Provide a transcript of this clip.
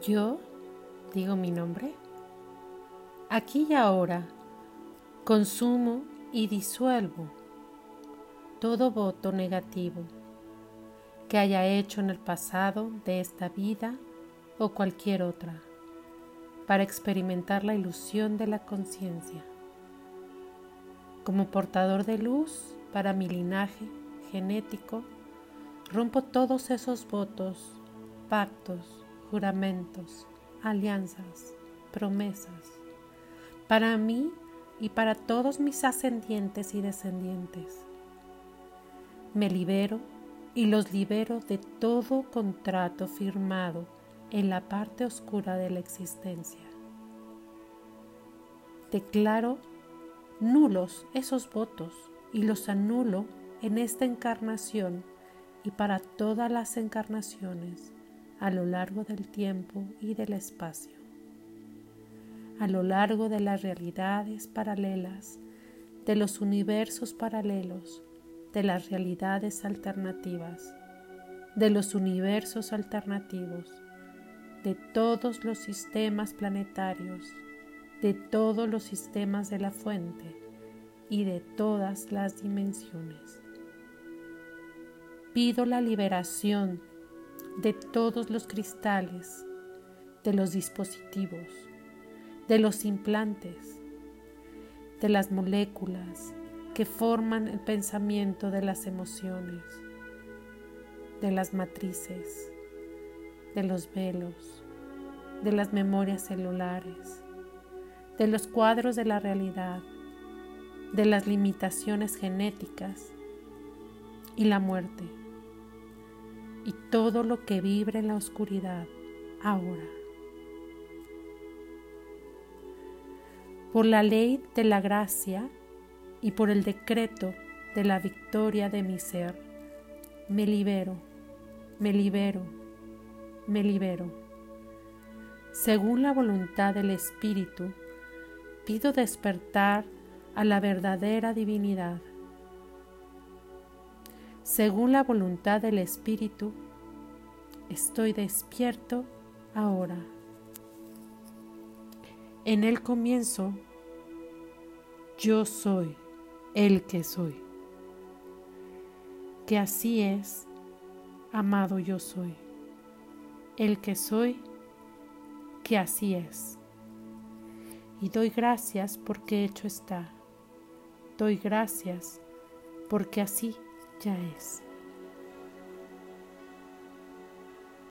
Yo digo mi nombre. Aquí y ahora consumo y disuelvo todo voto negativo que haya hecho en el pasado de esta vida o cualquier otra para experimentar la ilusión de la conciencia. Como portador de luz para mi linaje genético, rompo todos esos votos, pactos, juramentos, alianzas, promesas, para mí y para todos mis ascendientes y descendientes. Me libero y los libero de todo contrato firmado en la parte oscura de la existencia. Declaro nulos esos votos y los anulo en esta encarnación y para todas las encarnaciones a lo largo del tiempo y del espacio, a lo largo de las realidades paralelas, de los universos paralelos, de las realidades alternativas, de los universos alternativos, de todos los sistemas planetarios, de todos los sistemas de la fuente y de todas las dimensiones. Pido la liberación de todos los cristales, de los dispositivos, de los implantes, de las moléculas que forman el pensamiento de las emociones, de las matrices, de los velos, de las memorias celulares, de los cuadros de la realidad, de las limitaciones genéticas y la muerte y todo lo que vibre en la oscuridad ahora. Por la ley de la gracia y por el decreto de la victoria de mi ser, me libero, me libero, me libero. Según la voluntad del Espíritu, pido despertar a la verdadera divinidad según la voluntad del Espíritu, estoy despierto ahora. En el comienzo, yo soy el que soy. Que así es, amado yo soy. El que soy, que así es. Y doy gracias porque hecho está. Doy gracias porque así ya es.